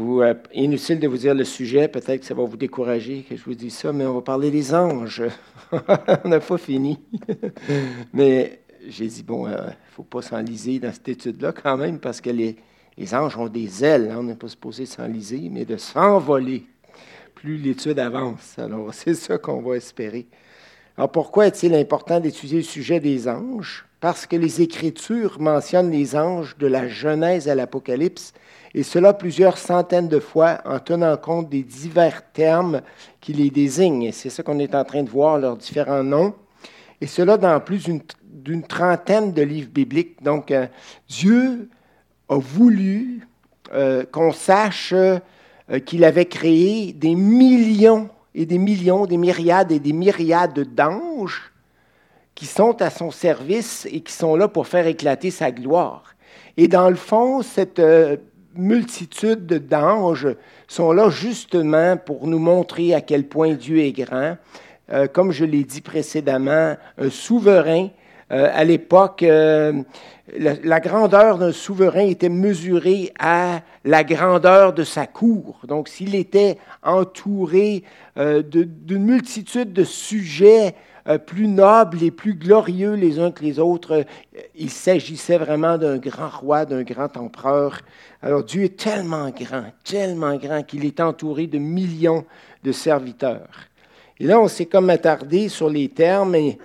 Euh, inutile de vous dire le sujet, peut-être que ça va vous décourager que je vous dise ça, mais on va parler des anges. on n'a pas fini. mais j'ai dit, bon, il euh, ne faut pas s'enliser dans cette étude-là quand même, parce que les, les anges ont des ailes. Hein. on n'est pas supposé s'enliser, mais de s'envoler plus l'étude avance. Alors, c'est ça qu'on va espérer. Alors, pourquoi est-il important d'étudier le sujet des anges? Parce que les Écritures mentionnent les anges de la Genèse à l'Apocalypse et cela plusieurs centaines de fois en tenant compte des divers termes qui les désignent. C'est ça qu'on est en train de voir, leurs différents noms. Et cela dans plus d'une trentaine de livres bibliques. Donc, euh, Dieu a voulu euh, qu'on sache euh, qu'il avait créé des millions et des millions, des myriades et des myriades d'anges qui sont à son service et qui sont là pour faire éclater sa gloire. Et dans le fond, cette multitude d'anges sont là justement pour nous montrer à quel point Dieu est grand. Euh, comme je l'ai dit précédemment, un souverain, euh, à l'époque, euh, la, grandeur d'un souverain était mesurée à la grandeur de sa cour. Donc, s'il était entouré d'une multitude de sujets plus nobles et plus glorieux les uns que les autres, il s'agissait vraiment d'un grand roi, d'un grand empereur. Alors Dieu est tellement grand, tellement grand qu'il est entouré de millions de serviteurs. Et là, on s'est comme attardé sur les termes, et,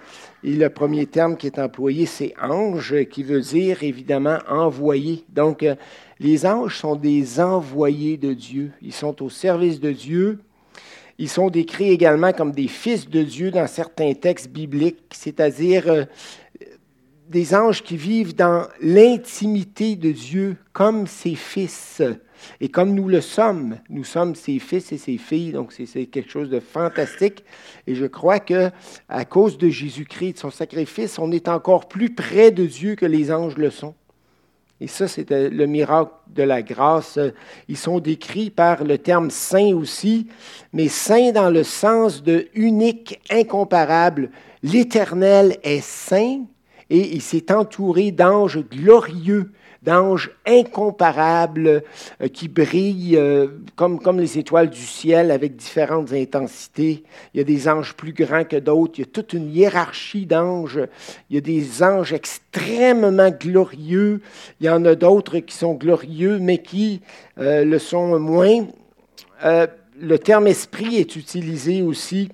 le premier terme qui est employé, c'est ange, qui veut dire évidemment envoyé. Donc, euh, les anges sont des envoyés de Dieu. Ils sont au service de Dieu. Ils sont décrits également comme des fils de Dieu dans certains textes bibliques, c'est-à-dire euh, des anges qui vivent dans l'intimité de Dieu comme ses fils. Et comme nous le sommes, nous sommes ses fils et ses filles, donc c'est quelque chose de fantastique. Et je crois que à cause de Jésus-Christ, de son sacrifice, on est encore plus près de Dieu que les anges le sont. Et ça, c'est le miracle de la grâce. Ils sont décrits par le terme saint aussi, mais saint dans le sens de unique, incomparable. L'Éternel est saint et il s'est entouré d'anges glorieux, d'anges incomparables euh, qui brillent euh, comme, comme les étoiles du ciel avec différentes intensités. Il y a des anges plus grands que d'autres. Il y a toute une hiérarchie d'anges. Il y a des anges extrêmement glorieux. Il y en a d'autres qui sont glorieux, mais qui euh, le sont moins. le terme esprit est utilisé aussi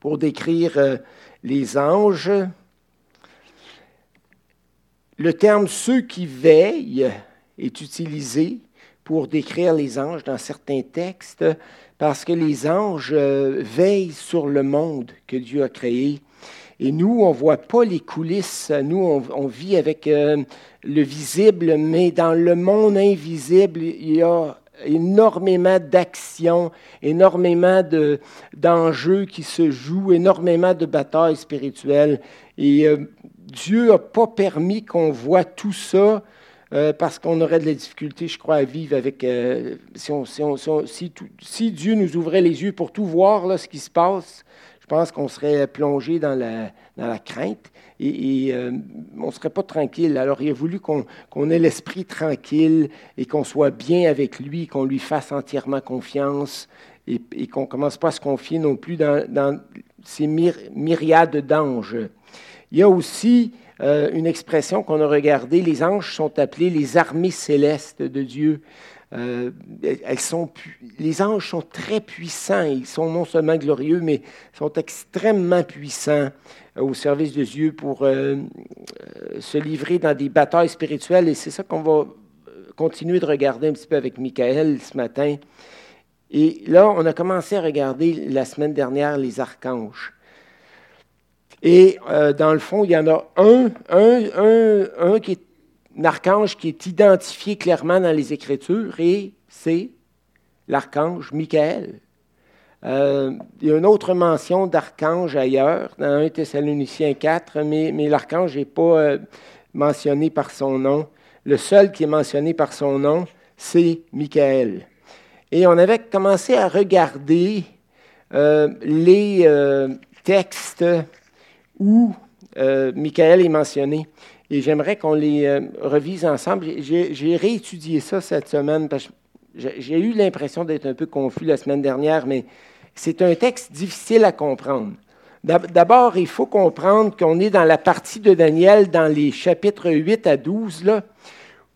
pour décrire les anges. Le terme ceux qui veillent est utilisé pour décrire les anges dans certains textes parce que les anges euh, veillent sur le monde que Dieu a créé. Et nous, on ne voit pas les coulisses. Nous, on, vit avec euh, le visible, mais dans le monde invisible, il y a énormément d'actions, énormément d'enjeux qui se jouent, énormément de batailles spirituelles. Et euh, Dieu n'a pas permis qu'on voit tout ça euh, parce qu'on aurait de la difficulté, je crois, à vivre avec... Euh, si, Dieu nous ouvrait les yeux pour tout voir, là, ce qui se passe, je pense qu'on serait plongé dans la, crainte et, euh, on ne serait pas tranquille. Alors, il a voulu qu'on ait l'esprit tranquille et qu'on soit bien avec lui, qu'on lui fasse entièrement confiance et, qu'on ne commence pas à se confier non plus dans ces myriades d'anges. Il y a aussi euh, une expression qu'on a regardée, les anges sont appelés les armées célestes de Dieu. Euh, elles sont, les anges sont très puissants, ils sont non seulement glorieux, mais sont extrêmement puissants au service de Dieu pour euh, se livrer dans des batailles spirituelles. Et c'est ça qu'on va continuer de regarder un petit peu avec Michael ce matin. Et là, on a commencé à regarder la semaine dernière les archanges. Et euh, dans le fond, il y en a un, un, un, un qui est un archange qui est identifié clairement dans les Écritures, et c'est l'archange Michael. Euh, il y a une autre mention d'archange ailleurs, dans 1 Thessaloniciens 4, mais, l'archange n'est pas euh, mentionné par son nom. Le seul qui est mentionné par son nom, c'est Michael. Et on avait commencé à regarder les textes où euh, Michael est mentionné. Et j'aimerais qu'on les euh, revise ensemble. J'ai réétudié ça cette semaine parce que J'ai eu l'impression d'être un peu confus la semaine dernière, mais c'est un texte difficile à comprendre. D'abord, il faut comprendre qu'on est dans la partie de Daniel, dans les chapitres 8 à 12, là,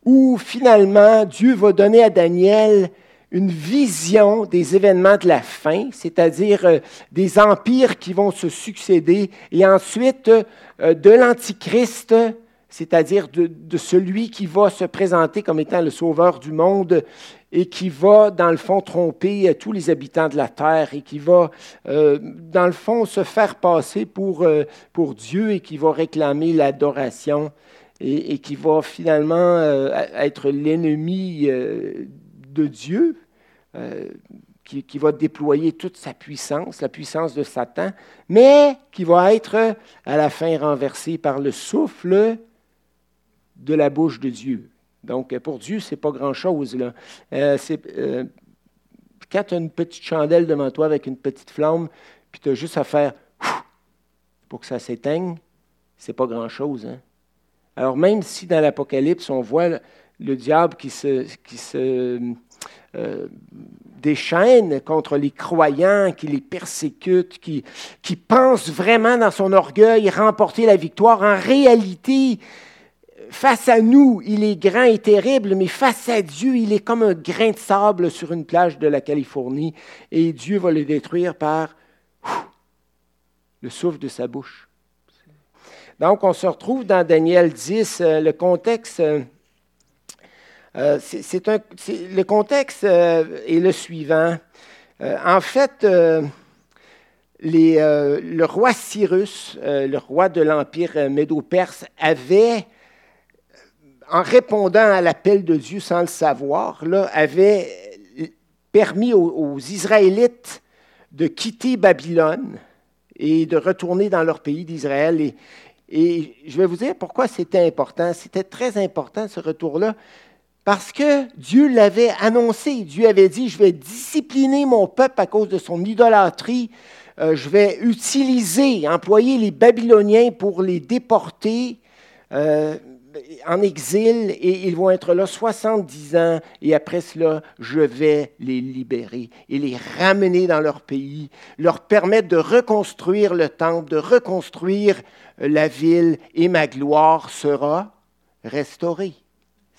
où finalement Dieu va donner à Daniel une vision des événements de la fin, c'est-à-dire euh, des empires qui vont se succéder, et ensuite euh, de l'Antichrist, c'est-à-dire de, celui qui va se présenter comme étant le sauveur du monde et qui va, dans le fond, tromper euh, tous les habitants de la terre et qui va, dans le fond, se faire passer pour, pour Dieu et qui va réclamer l'adoration et, qui va finalement être l'ennemi de Dieu, euh, qui, va déployer toute sa puissance, la puissance de Satan, mais qui va être à la fin renversé par le souffle de la bouche de Dieu. Donc, pour Dieu, ce n'est pas grand-chose. Euh, euh, quand tu as une petite chandelle devant toi avec une petite flamme, puis tu as juste à faire pour que ça s'éteigne, c'est pas grand-chose. Hein. Alors, même si dans l'Apocalypse, on voit le, diable qui se euh, des chaînes contre les croyants, qui les persécutent, qui, qui pensent vraiment dans son orgueil remporter la victoire. En réalité, face à nous, il est grand et terrible, mais face à Dieu, il est comme un grain de sable sur une plage de la Californie, et Dieu va le détruire par le souffle de sa bouche. Donc, on se retrouve dans Daniel 10, euh, le contexte euh, c'est le contexte euh, est le suivant. Euh, en fait, le roi Cyrus, le roi de l'Empire médo-perse, avait, en répondant à l'appel de Dieu sans le savoir, avait permis aux, Israélites de quitter Babylone et de retourner dans leur pays d'Israël. Et, je vais vous dire pourquoi c'était important. C'était très important ce retour-là. Parce que Dieu l'avait annoncé. Dieu avait dit, je vais discipliner mon peuple à cause de son idolâtrie. Euh, je vais utiliser, employer les Babyloniens pour les déporter euh, en exil et ils vont être là 70 ans et après cela, je vais les libérer et les ramener dans leur pays, leur permettre de reconstruire le temple, de reconstruire la ville et ma gloire sera restaurée.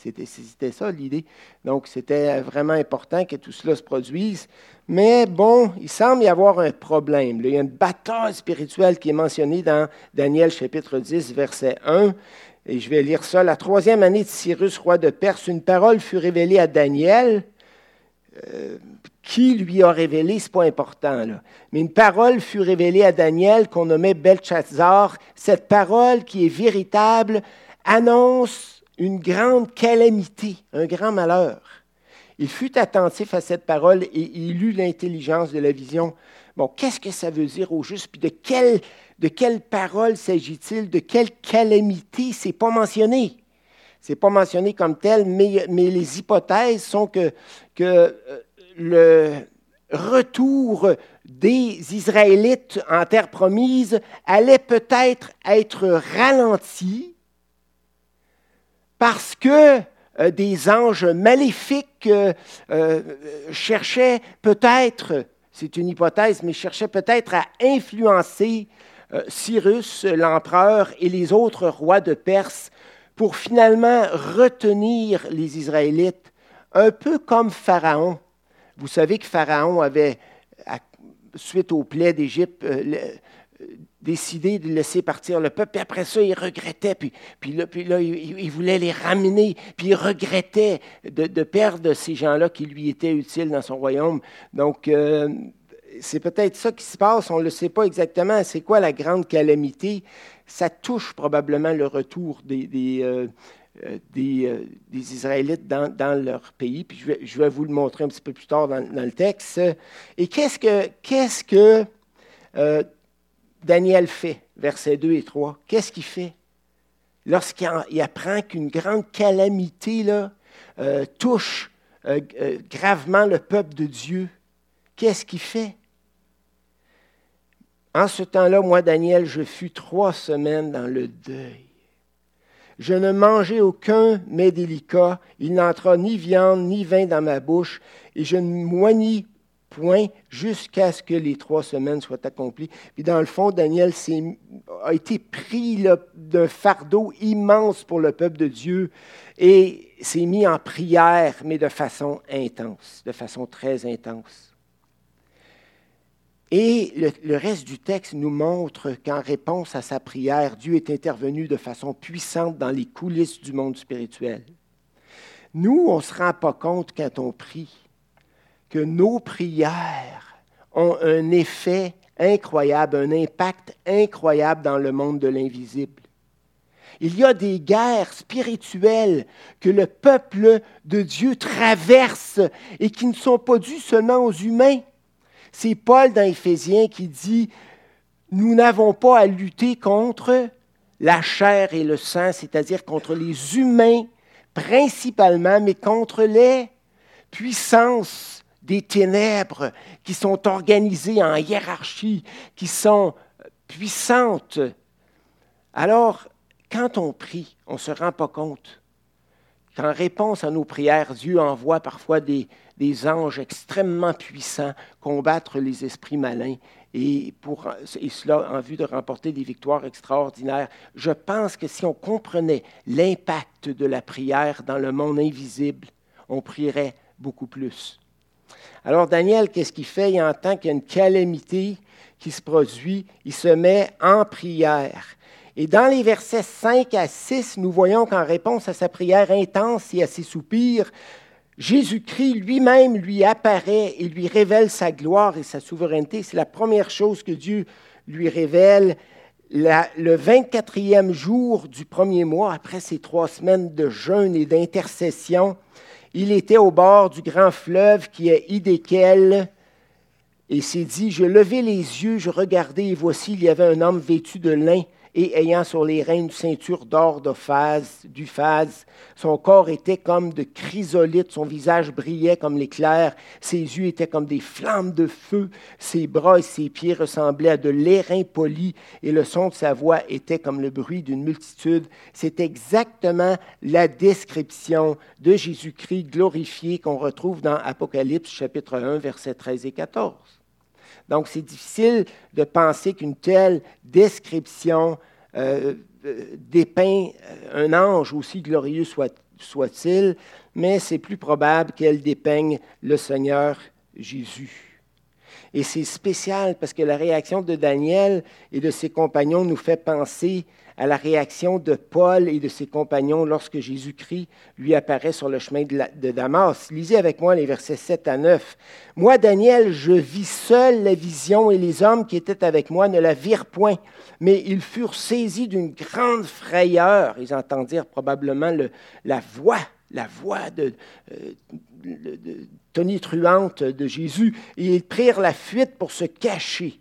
C'était ça l'idée. Donc, c'était vraiment important que tout cela se produise. Mais bon, il semble y avoir un problème. Il y a une bataille spirituelle qui est mentionnée dans Daniel chapitre 10, verset 1. Et je vais lire ça. La troisième année de Cyrus, roi de Perse, une parole fut révélée à Daniel. Euh, qui lui a révélé, ce n'est pas important, là. mais une parole fut révélée à Daniel qu'on nommait Belshazzar. Cette parole qui est véritable annonce une grande calamité, un grand malheur. Il fut attentif à cette parole et il eut l'intelligence de la vision. Bon, qu'est-ce que ça veut dire au juste? Puis de quelle, de quelle parole s'agit-il? De quelle calamité? C'est pas mentionné. C'est pas mentionné comme tel, mais, mais les hypothèses sont que, que euh, le retour des Israélites en terre promise allait peut-être être ralenti parce que euh, des anges maléfiques euh, euh, cherchaient peut-être, c'est une hypothèse, mais cherchaient peut-être à influencer Cyrus, l'empereur, et les autres rois de Perse pour finalement retenir les Israélites, un peu comme Pharaon. Vous savez que Pharaon avait, suite aux plaies d'Égypte, décidé de laisser partir le peuple. Puis après ça, il regrettait. Puis, là, puis là il, voulait les ramener. Puis il regrettait de, perdre ces gens-là qui lui étaient utiles dans son royaume. Donc, euh, c'est peut-être ça qui se passe. On ne le sait pas exactement. C'est quoi la grande calamité? Ça touche probablement le retour des, euh, euh, Israélites dans, leur pays. Puis je vais, vous le montrer un petit peu plus tard dans, le texte. Et qu'est-ce que, qu'est-ce que Daniel fait, versets 2 et 3. Qu'est-ce qu'il fait? Lorsqu'il apprend qu'une grande calamité euh, touche euh, euh, gravement le peuple de Dieu, qu'est-ce qu'il fait? En ce temps-là, moi, Daniel, je fus trois semaines dans le deuil. Je ne mangeai aucun mets délicat, il n'entra ni viande ni vin dans ma bouche, et je ne moignis point jusqu'à ce que les trois semaines soient accomplies. Puis dans le fond, Daniel a été pris d'un fardeau immense pour le peuple de Dieu et s'est mis en prière, mais de façon intense, de façon très intense. Et le, reste du texte nous montre qu'en réponse à sa prière, Dieu est intervenu de façon puissante dans les coulisses du monde spirituel. Nous, on ne se rend pas compte quand on prie que nos prières ont un effet incroyable, un impact incroyable dans le monde de l'invisible. Il y a des guerres spirituelles que le peuple de Dieu traverse et qui ne sont pas dues seulement aux humains. C'est Paul dans Éphésiens qui dit, nous n'avons pas à lutter contre la chair et le sang, c'est-à-dire contre les humains principalement, mais contre les puissances des ténèbres qui sont organisées en hiérarchie, qui sont puissantes. Alors, quand on prie, on ne se rend pas compte qu'en réponse à nos prières, Dieu envoie parfois des, anges extrêmement puissants combattre les esprits malins et, pour, et cela en vue de remporter des victoires extraordinaires. Je pense que si on comprenait l'impact de la prière dans le monde invisible, on prierait beaucoup plus. Alors Daniel, qu'est-ce qu'il fait? Il entend qu'il y a une calamité qui se produit. Il se met en prière. Et dans les versets 5 à 6, nous voyons qu'en réponse à sa prière intense et à ses soupirs, Jésus-Christ lui-même lui apparaît et lui révèle sa gloire et sa souveraineté. C'est la première chose que Dieu lui révèle. le 24e jour du premier mois, après ces trois semaines de jeûne et d'intercession, il était au bord du grand fleuve qui est Idékel, et s'est dit, je levai les yeux, je regardai, et voici, il y avait un homme vêtu de lin et ayant sur les reins une ceinture d'or du phase. Son corps était comme de chrysolite, son visage brillait comme l'éclair, ses yeux étaient comme des flammes de feu, ses bras et ses pieds ressemblaient à de l'airain poli, et le son de sa voix était comme le bruit d'une multitude. C'est exactement la description de Jésus-Christ glorifié qu'on retrouve dans Apocalypse chapitre 1, versets 13 et 14. Donc, c'est difficile de penser qu'une telle description euh, euh, dépeint euh, un ange aussi glorieux soit-il, mais c'est plus probable qu'elle dépeigne le Seigneur Jésus. Et c'est spécial parce que la réaction de Daniel et de ses compagnons nous fait penser à la réaction de Paul et de ses compagnons lorsque Jésus-Christ lui apparaît sur le chemin de, Damas. Lisez avec moi les versets 7 à 9. Moi, Daniel, je vis seul la vision et les hommes qui étaient avec moi ne la virent point, mais ils furent saisis d'une grande frayeur. Ils entendirent probablement la voix, la voix de, euh, de tonitruante de Jésus, et ils prirent la fuite pour se cacher.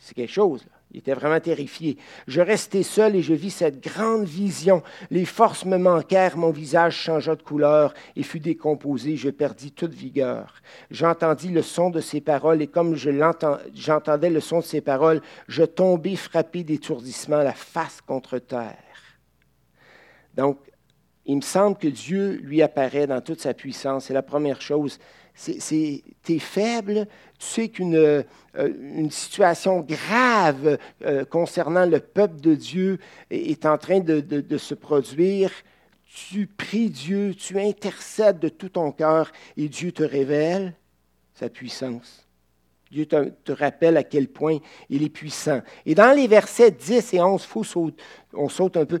C'est quelque chose. Il était vraiment terrifié. Je restai seul et je vis cette grande vision. Les forces me manquèrent, mon visage changea de couleur et fut décomposé. Je perdis toute vigueur. J'entendis le son de ses paroles et comme j'entendais le son de ses paroles, je tombai frappé d'étourdissement, la face contre terre. Donc, il me semble que Dieu lui apparaît dans toute sa puissance. C'est la première chose c'est, tu es faible, tu sais qu'une euh, une situation grave euh, concernant le peuple de Dieu est, en train de, se produire. Tu pries Dieu, tu intercèdes de tout ton cœur et Dieu te révèle sa puissance. Dieu te, te, rappelle à quel point il est puissant. Et dans les versets 10 et 11, faut on saute un peu,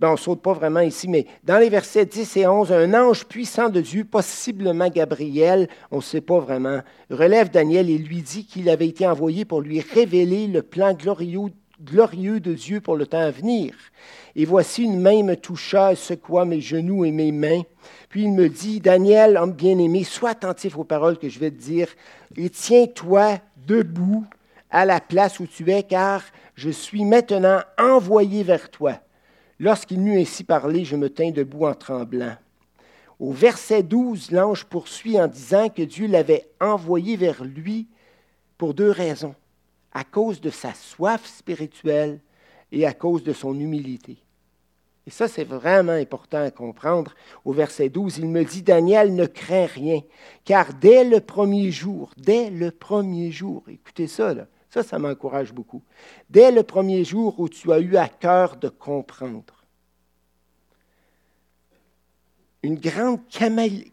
ben, on ne saute pas vraiment ici, mais dans les versets 10 et 11, un ange puissant de Dieu, possiblement Gabriel, on ne sait pas vraiment, relève Daniel et lui dit qu'il avait été envoyé pour lui révéler le plan glorieux, glorieux de Dieu pour le temps à venir. Et voici une main me toucha, secoua mes genoux et mes mains. Puis il me dit, Daniel, homme bien-aimé, sois attentif aux paroles que je vais te dire et tiens-toi debout à la place où tu es, car je suis maintenant envoyé vers toi. Lorsqu'il m'eut ainsi parlé, je me tins debout en tremblant. Au verset 12, l'ange poursuit en disant que Dieu l'avait envoyé vers lui pour deux raisons, à cause de sa soif spirituelle et à cause de son humilité. Et ça, c'est vraiment important à comprendre. Au verset 12, il me dit, Daniel, ne crains rien, car dès le premier jour, dès le premier jour, écoutez ça, là, ça, ça m'encourage beaucoup. Dès le premier jour où tu as eu à cœur de comprendre, une grande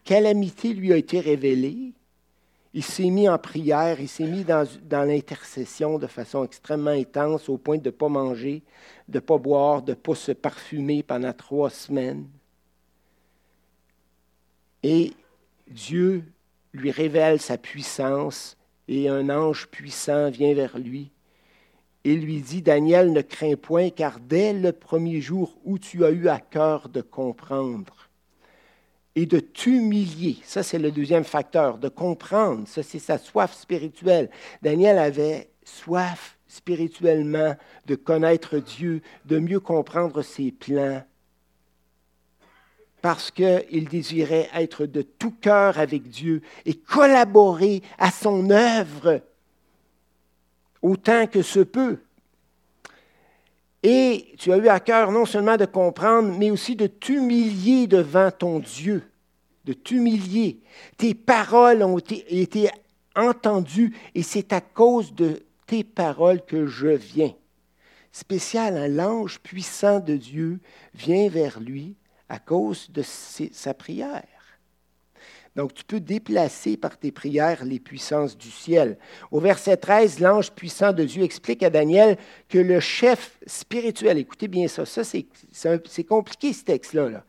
calamité lui a été révélée. Il s'est mis en prière, il s'est mis dans, l'intercession de façon extrêmement intense, au point de ne pas manger, de ne pas boire, de ne pas se parfumer pendant trois semaines. Et Dieu lui révèle sa puissance et un ange puissant vient vers lui et lui dit, Daniel, ne crains point, car dès le premier jour où tu as eu à cœur de comprendre et de t'humilier, ça c'est le deuxième facteur, de comprendre, ça c'est sa soif spirituelle. Daniel avait soif spirituellement de connaître Dieu, de mieux comprendre ses plans, parce qu'il désirait être de tout cœur avec Dieu et collaborer à son œuvre autant que ce peut. Et tu as eu à cœur non seulement de comprendre, mais aussi de t'humilier devant ton Dieu, de t'humilier. Tes paroles ont été, entendues et c'est à cause de tes paroles que je viens. Spécial, l'ange puissant de Dieu vient vers lui à cause de sa prière. Donc, tu peux déplacer par tes prières les puissances du ciel. Au verset 13, l'ange puissant de Dieu explique à Daniel que le chef spirituel, écoutez bien ça, ça c'est compliqué ce texte-là. Là.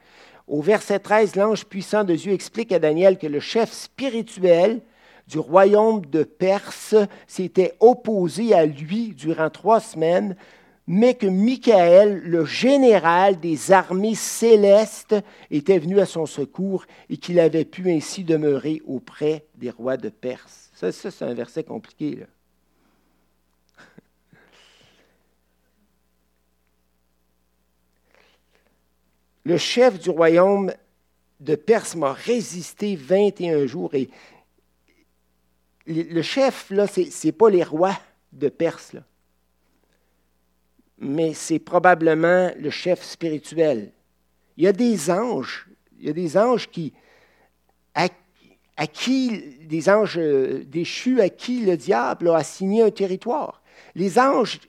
Au verset 13, l'ange puissant de Dieu explique à Daniel que le chef spirituel du royaume de Perse s'était opposé à lui durant trois semaines mais que Michael, le général des armées célestes, était venu à son secours et qu'il avait pu ainsi demeurer auprès des rois de Perse. Ça, c'est un verset compliqué. Le chef du royaume de Perse m'a résisté 21 jours. Et le chef, là, ce n'est pas les rois de Perse. Mais c'est probablement le chef spirituel. Il y a des anges, il y a des anges qui, à, qui, des anges euh, déchus à qui le diable a assigné un territoire. Les anges,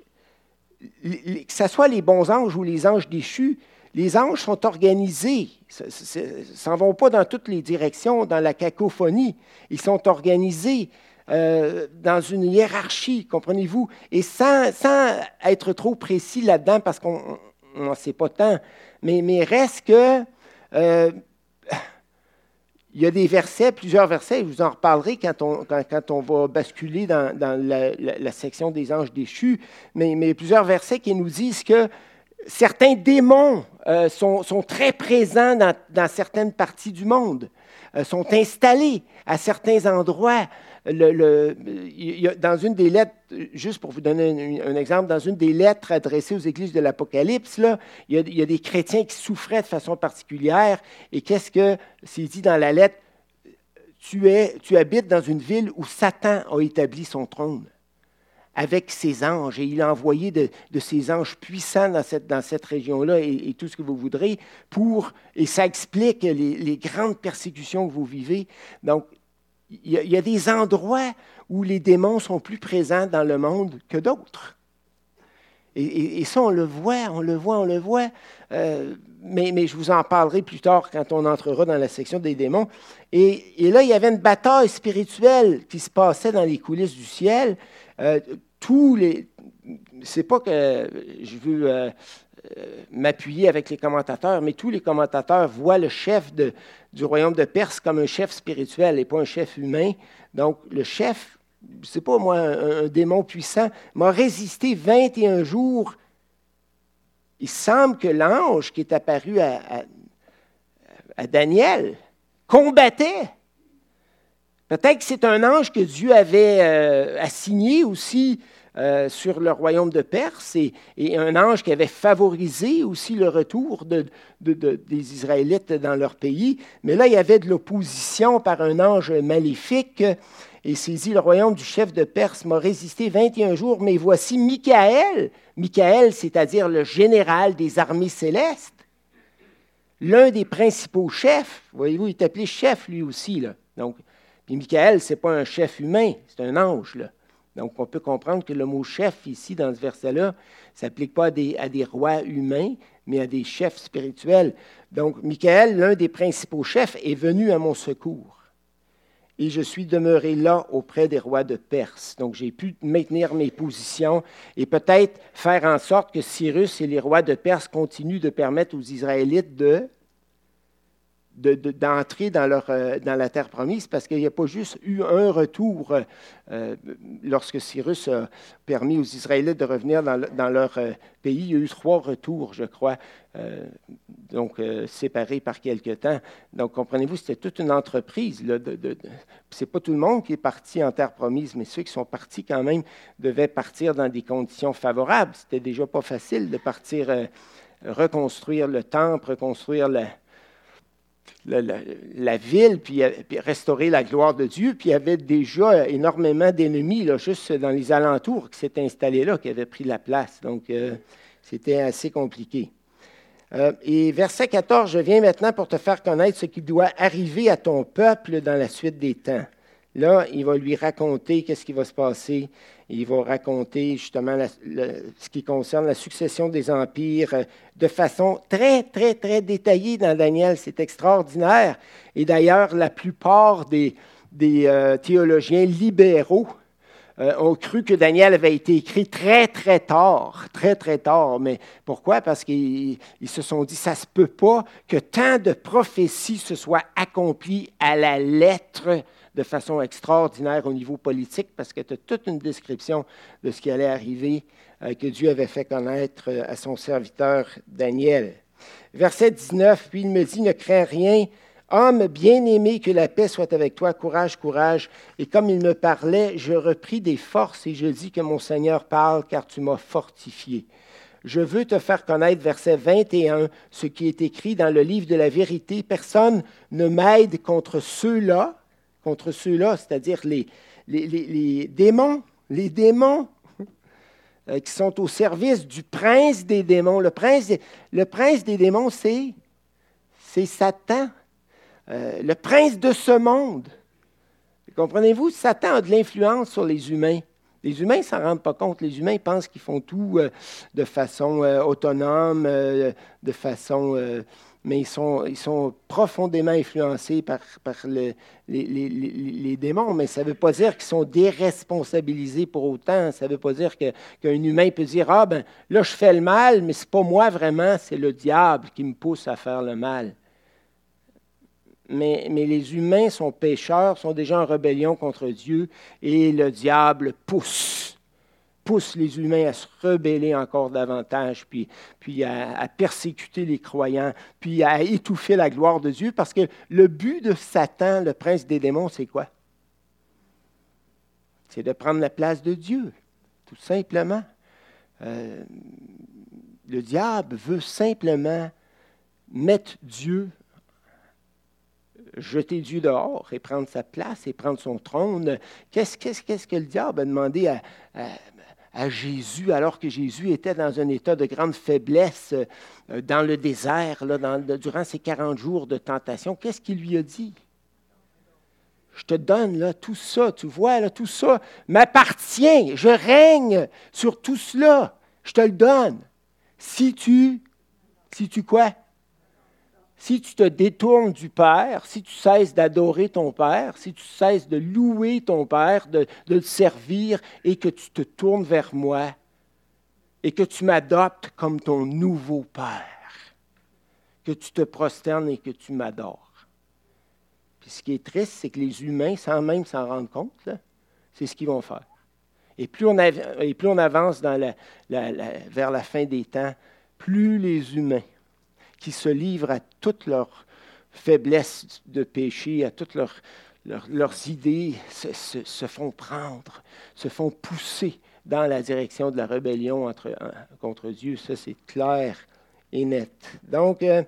que ce soit les bons anges ou les anges déchus, les anges sont organisés, s'en vont pas dans toutes les directions, dans la cacophonie. Ils sont organisés euh, dans une hiérarchie, comprenez-vous, et sans, être trop précis là-dedans, parce qu'on n'en sait pas tant, mais, mais reste que euh, il y a des versets, plusieurs versets, je vous en reparlerai quand on, va basculer dans, la, section des anges déchus, mais, plusieurs versets qui nous disent que certains démons euh, sont, très présents dans, certaines parties du monde, sont installés à certains endroits dans une des lettres, juste pour vous donner un, exemple, dans une des lettres adressées aux églises de l'Apocalypse, il, y a des chrétiens qui souffraient de façon particulière. Et qu'est-ce que c'est dit dans la lettre? Tu, es, tu habites dans une ville où Satan a établi son trône avec ses anges, et il a envoyé de, ses anges puissants dans cette, dans cette région-là, et, tout ce que vous voudrez, pour, et ça explique les, les, grandes persécutions que vous vivez. Donc, il y, a, des endroits où les démons sont plus présents dans le monde que d'autres. Et, ça, on le voit, on le voit, on le voit. Euh, mais, je vous en parlerai plus tard quand on entrera dans la section des démons. Et, là, il y avait une bataille spirituelle qui se passait dans les coulisses du ciel. Euh, tous les. C'est pas que je veux euh, m'appuyer avec les commentateurs, mais tous les commentateurs voient le chef du royaume de Perse comme un chef spirituel et pas un chef humain. Donc, le chef, c'est pas moi, un, démon puissant, m'a résisté 21 jours. Il semble que l'ange qui est apparu à, Daniel combattait. Peut-être que c'est un ange que Dieu avait euh, assigné aussi euh, sur le royaume de Perse et, un ange qui avait favorisé aussi le retour de, des Israélites dans leur pays. Mais là, il y avait de l'opposition par un ange maléfique et saisit le royaume du chef de Perse m'a résisté 21 jours, mais voici Michael, Michael, c'est-à-dire le général des armées célestes, l'un des principaux chefs, voyez-vous, il est appelé chef lui aussi. Là. Donc, puis Michael, ce n'est pas un chef humain, c'est un ange. Là. Donc, on peut comprendre que le mot chef ici, dans ce verset-là, s'applique pas à des, à des, rois humains, mais à des chefs spirituels. Donc, Michael, l'un des principaux chefs, est venu à mon secours. Et je suis demeuré là auprès des rois de Perse. Donc, j'ai pu maintenir mes positions et peut-être faire en sorte que Cyrus et les rois de Perse continuent de permettre aux Israélites de d'entrer dans, euh, dans la terre promise parce qu'il n'y a pas juste eu un retour euh, lorsque Cyrus a permis aux Israélites de revenir dans, leur euh, pays. Il y a eu trois retours, je crois, donc séparés par quelque temps. Donc, comprenez-vous, c'était toute une entreprise. Là, de, Ce n'est pas tout le monde qui est parti en terre promise, mais ceux qui sont partis quand même devaient partir dans des conditions favorables. C'était déjà pas facile de partir reconstruire le temple, reconstruire la la, ville, euh, puis, restaurer la gloire de Dieu. Puis il y avait déjà énormément d'ennemis, juste dans les alentours, qui s'étaient installés là, qui avaient pris la place. Donc, euh, c'était assez compliqué. Euh, et verset 14, je viens maintenant pour te faire connaître ce qui doit arriver à ton peuple dans la suite des temps. Là, il va lui raconter qu'est-ce qui va se passer. Il va raconter justement ce qui concerne la succession des empires euh, de façon très, très, très détaillée dans Daniel. C'est extraordinaire. Et d'ailleurs, la plupart des, euh, théologiens libéraux euh, ont cru que Daniel avait été écrit très, très tard, très, très tard. Mais pourquoi? Parce qu'ils se sont dit, ça ne se peut pas que tant de prophéties se soient accomplies à la lettre de façon extraordinaire au niveau politique parce que tu as toute une description de ce qui allait arriver euh, que Dieu avait fait connaître euh, à son serviteur Daniel. Verset 19, puis il me dit, ne crains rien, homme bien-aimé, que la paix soit avec toi, courage, courage. Et comme il me parlait, je repris des forces et je dis que mon Seigneur parle car tu m'as fortifié. Je veux te faire connaître, verset 21, ce qui est écrit dans le livre de la vérité. Personne ne m'aide contre ceux-là, contre ceux-là, c'est-à-dire les, démons, les démons euh, qui sont au service du prince des démons. Le prince, des démons, c'est, c'est Satan, euh, le prince de ce monde. Comprenez-vous, Satan a de l'influence sur les humains. Les humains ne s'en rendent pas compte. Les humains pensent qu'ils font tout euh, de façon autonome, de façon mais ils sont, profondément influencés par, les, démons. Mais ça ne veut pas dire qu'ils sont déresponsabilisés pour autant. Ça ne veut pas dire qu'un humain peut dire Ah, ben là, je fais le mal, mais ce n'est pas moi vraiment, c'est le diable qui me pousse à faire le mal. Mais, mais, les humains sont pécheurs, sont déjà en rébellion contre Dieu, et le diable pousse pousse les humains à se rebeller encore davantage, puis, puis à, persécuter les croyants, puis à étouffer la gloire de Dieu, parce que le but de Satan, le prince des démons, c'est quoi? C'est de prendre la place de Dieu, tout simplement. Euh, le diable veut simplement mettre Dieu, jeter Dieu dehors et prendre sa place et prendre son trône. Qu'est-ce, que le diable a demandé à Jésus alors que Jésus était dans un état de grande faiblesse euh, dans le désert, là, durant ces 40 jours de tentation. Qu'est-ce qu'il lui a dit? Je te donne là, tout ça, tu vois, là, tout ça m'appartient. Je règne sur tout cela. Je te le donne. Si tu, si tu quoi? Si tu te détournes du Père, si tu cesses d'adorer ton Père, si tu cesses de louer ton Père, de, le servir et que tu te tournes vers moi et que tu m'adoptes comme ton nouveau Père, que tu te prosternes et que tu m'adores. Puis ce qui est triste, c'est que les humains, sans même s'en rendre compte, c'est ce qu'ils vont faire. Et plus on, avance vers la fin des temps, plus les humains qui se livrent à toutes leurs faiblesses de péché, à toutes leurs, leurs, idées, se, font prendre, se font pousser dans la direction de la rébellion contre Dieu. Ça, c'est clair et net. Donc, euh,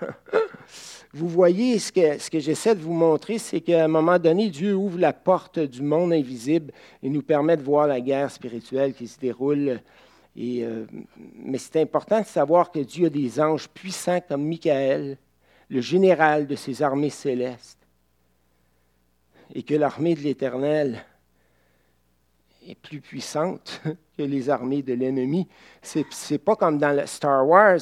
vous voyez, ce que, ce que j'essaie de vous montrer, c'est qu'à un moment donné, Dieu ouvre la porte du monde invisible et nous permet de voir la guerre spirituelle qui se déroule Euh, mais c'est important de savoir que Dieu a des anges puissants comme Michael, le général de ses armées célestes, et que l'armée de l'Éternel est plus puissante que les armées de l'ennemi. Ce n'est pas comme dans le Star Wars.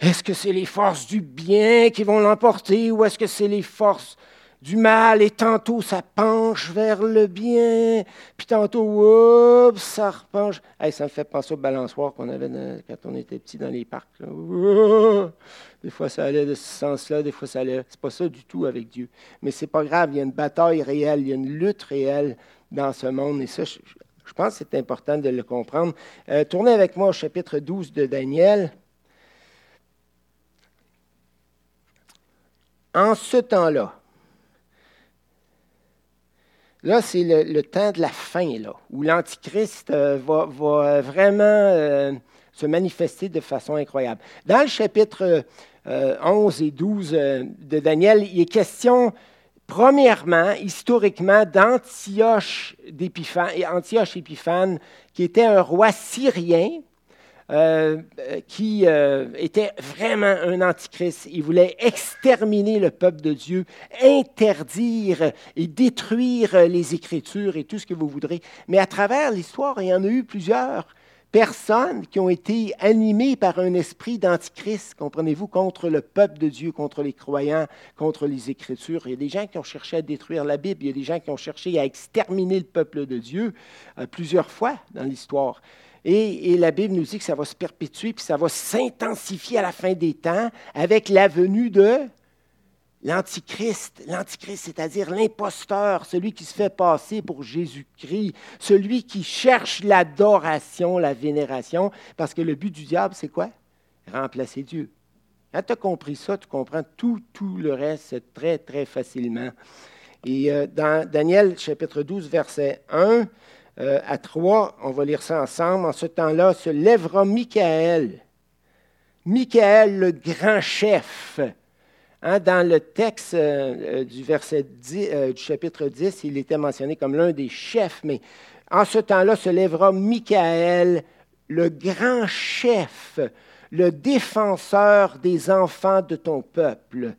Est-ce que c'est les forces du bien qui vont l'emporter ou est-ce que c'est les forces du mal et tantôt ça penche vers le bien, puis tantôt, oups, ça repenche. ça me fait penser au balançoire qu'on avait quand on était petit dans les parcs. Des fois, ça allait de ce sens-là, des fois, ça allait. C'est pas ça du tout avec Dieu. Mais c'est pas grave, il y a une bataille réelle, il y a une lutte réelle dans ce monde. Et ça, je, pense que c'est important de le comprendre. Euh, tournez avec moi au chapitre 12 de Daniel. En ce temps-là, Là, c'est le, temps de la fin, là, où l'Antichrist euh, va, vraiment euh, se manifester de façon incroyable. Dans le chapitre 11 euh, et 12 de Daniel, il est question, premièrement, historiquement, d'Antioche Antioche Épiphane, qui était un roi syrien euh, qui euh, était vraiment un antichrist. Il voulait exterminer le peuple de Dieu, interdire et détruire les Écritures et tout ce que vous voudrez. Mais à travers l'histoire, il y en a eu plusieurs personnes qui ont été animées par un esprit d'antichrist, comprenez-vous, contre le peuple de Dieu, contre les croyants, contre les Écritures. Il y a des gens qui ont cherché à détruire la Bible, il y a des gens qui ont cherché à exterminer le peuple de Dieu euh, plusieurs fois dans l'histoire. Et, la Bible nous dit que ça va se perpétuer, puis ça va s'intensifier à la fin des temps avec la venue de l'Antichrist. L'Antichrist, c'est-à-dire l'imposteur, celui qui se fait passer pour Jésus-Christ, celui qui cherche l'adoration, la vénération, parce que le but du diable, c'est quoi? Remplacer Dieu. Quand tu as compris ça, tu comprends tout, tout le reste très, très facilement. Et euh, dans Daniel chapitre 12, verset 1, euh, à 3, on va lire ça ensemble. En ce temps-là se lèvera Michael. Michael, le grand chef. Hein, dans le texte euh, du, euh, du chapitre 10, il était mentionné comme l'un des chefs, mais en ce temps-là se lèvera Michael, le grand chef, le défenseur des enfants de ton peuple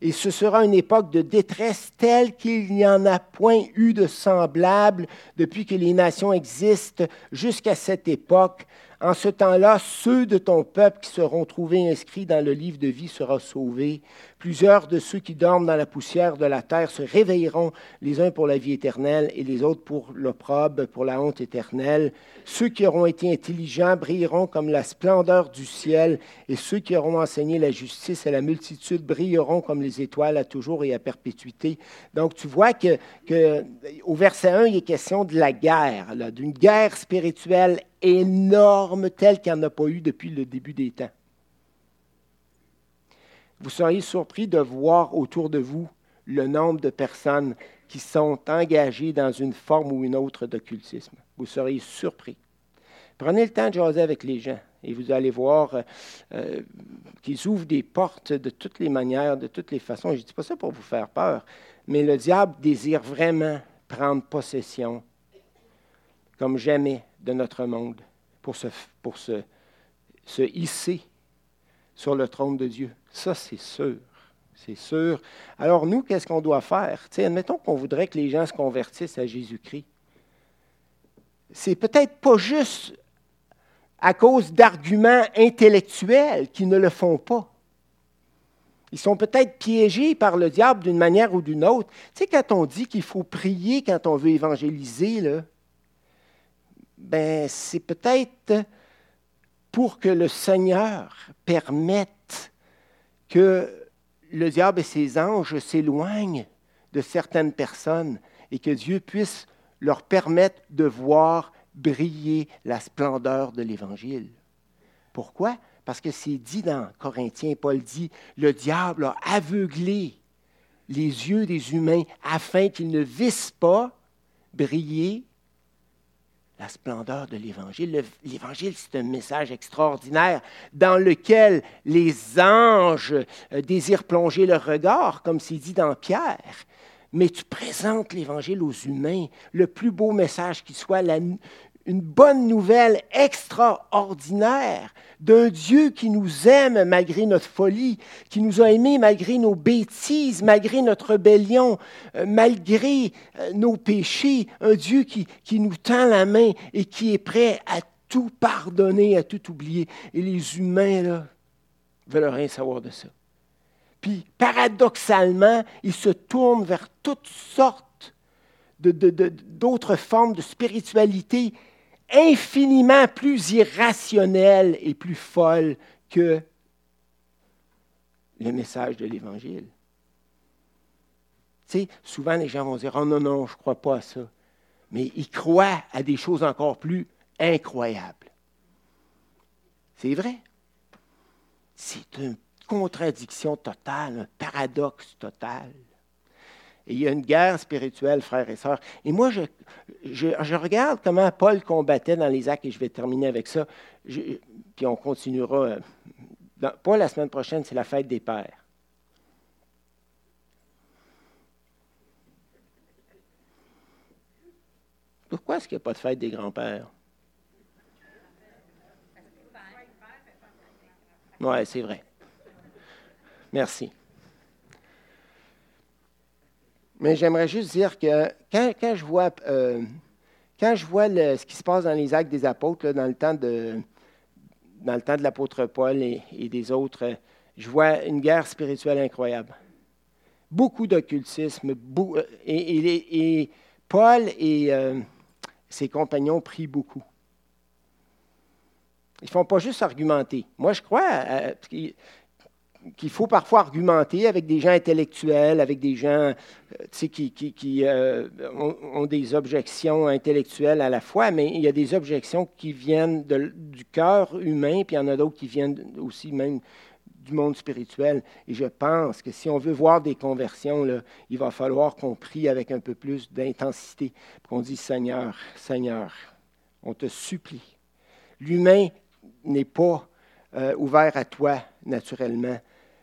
et ce sera une époque de détresse telle qu'il n'y en a point eu de semblable depuis que les nations existent jusqu'à cette époque. En ce temps-là, ceux de ton peuple qui seront trouvés inscrits dans le livre de vie seront sauvés. Plusieurs de ceux qui dorment dans la poussière de la terre se réveilleront, les uns pour la vie éternelle et les autres pour l'opprobre, pour la honte éternelle. Ceux qui auront été intelligents brilleront comme la splendeur du ciel, et ceux qui auront enseigné la justice à la multitude brilleront comme les étoiles à toujours et à perpétuité. Donc tu vois que, au verset 1, il est question de la guerre, d'une guerre spirituelle énorme telle qu'il n'y en a pas eu depuis le début des temps vous seriez surpris de voir autour de vous le nombre de personnes qui sont engagées dans une forme ou une autre d'occultisme. Vous seriez surpris. Prenez le temps de jaser avec les gens et vous allez voir euh, euh, qu'ils ouvrent des portes de toutes les manières, de toutes les façons. je ne dis pas ça pour vous faire peur, mais le diable désire vraiment prendre possession, comme jamais, de notre monde pour se, hisser sur le trône de Dieu. Ça, c'est sûr. C'est sûr. Alors, nous, qu'est-ce qu'on doit faire? admettons qu'on voudrait que les gens se convertissent à Jésus-Christ. C'est peut-être pas juste à cause d'arguments intellectuels qui ne le font pas. Ils sont peut-être piégés par le diable d'une manière ou d'une autre. Tu sais, quand on dit qu'il faut prier quand on veut évangéliser, ben, c'est peut-être pour que le Seigneur permette que le diable et ses anges s'éloignent de certaines personnes et que Dieu puisse leur permettre de voir briller la splendeur de l'Évangile. Pourquoi? Parce que c'est dit dans Corinthiens, Paul dit, le diable a aveuglé les yeux des humains afin qu'ils ne vissent pas briller la splendeur de l'Évangile. L'Évangile, c'est un message extraordinaire dans lequel les anges euh, désirent plonger leur regard, comme c'est dit dans Pierre. Mais tu présentes l'Évangile aux humains, le plus beau message qui soit, une bonne nouvelle extraordinaire d'un Dieu qui nous aime malgré notre folie, qui nous a aimés malgré nos bêtises, malgré notre rébellion, euh, malgré euh, nos péchés, un Dieu qui, nous tend la main et qui est prêt à tout pardonner, à tout oublier. Et les humains, là, veulent rien savoir de ça. Puis, paradoxalement, ils se tournent vers toutes sortes d'autres formes de spiritualité infiniment plus irrationnelle et plus folle que le message de l'Évangile. Tu sais, souvent les gens vont dire Oh non, non, je ne crois pas à ça. Mais ils croient à des choses encore plus incroyables. C'est vrai. C'est une contradiction totale, un paradoxe total. Et il y a une guerre spirituelle, frères et sœurs. Et moi, je, regarde comment Paul combattait dans les actes, et je vais terminer avec ça. puis on continuera. Euh, pas la semaine prochaine, c'est la fête des pères. Pourquoi est-ce qu'il n'y a pas de fête des grands-pères? Oui, c'est vrai. Merci. Mais j'aimerais juste dire que quand, je vois, euh, quand je vois ce qui se passe dans les actes des apôtres, dans, le temps de, l'apôtre Paul et, des autres, je vois une guerre spirituelle incroyable. Beaucoup d'occultisme. Euh, et, Paul et euh, ses compagnons prient beaucoup. Ils ne font pas juste argumenter. Moi, je crois, qu'il faut parfois argumenter avec des gens intellectuels, avec des gens euh, qui, euh, ont, des objections intellectuelles à la fois, mais il y a des objections qui viennent du cœur humain, puis il y en a d'autres qui viennent aussi même du monde spirituel. Et je pense que si on veut voir des conversions, là, il va falloir qu'on prie avec un peu plus d'intensité, qu'on dise Seigneur, Seigneur, on te supplie. L'humain n'est pas euh, ouvert à toi naturellement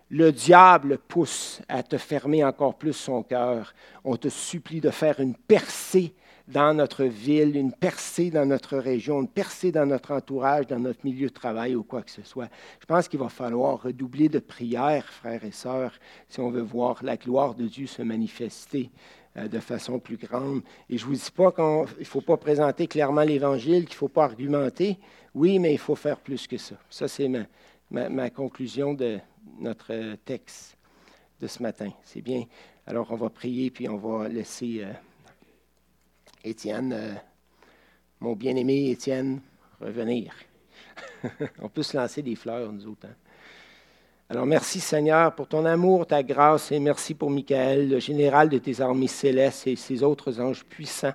le diable pousse à te fermer encore plus son cœur. On te supplie de faire une percée dans notre ville, une percée dans notre région, une percée dans notre entourage, dans notre milieu de travail ou quoi que ce soit. Je pense qu'il va falloir redoubler de prières, frères et sœurs, si on veut voir la gloire de Dieu se manifester euh, de façon plus grande. Et je ne vous dis pas qu'il ne faut pas présenter clairement l'Évangile, qu'il ne faut pas argumenter. Oui, mais il faut faire plus que ça. Ça, c'est ma conclusion de, notre texte de ce matin. C'est bien. Alors, on va prier, puis on va laisser euh, Étienne, euh, mon bien-aimé Étienne, revenir. on peut se lancer des fleurs, nous autres. Hein? Alors, merci Seigneur pour ton amour, ta grâce, et merci pour Michael, le général de tes armées célestes et ces autres anges puissants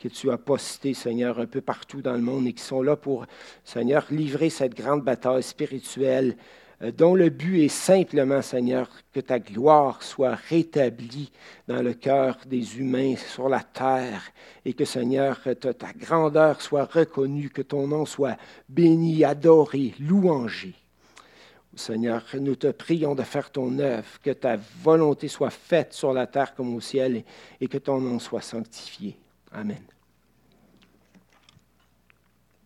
que tu as postés, Seigneur, un peu partout dans le monde et qui sont là pour, Seigneur, livrer cette grande bataille spirituelle euh, dont le but est simplement, Seigneur, que ta gloire soit rétablie dans le cœur des humains sur la terre et que, Seigneur, ta, ta grandeur soit reconnue, que ton nom soit béni, adoré, louangé. Seigneur, nous te prions de faire ton œuvre, que ta volonté soit faite sur la terre comme au ciel et que ton nom soit sanctifié. Amen.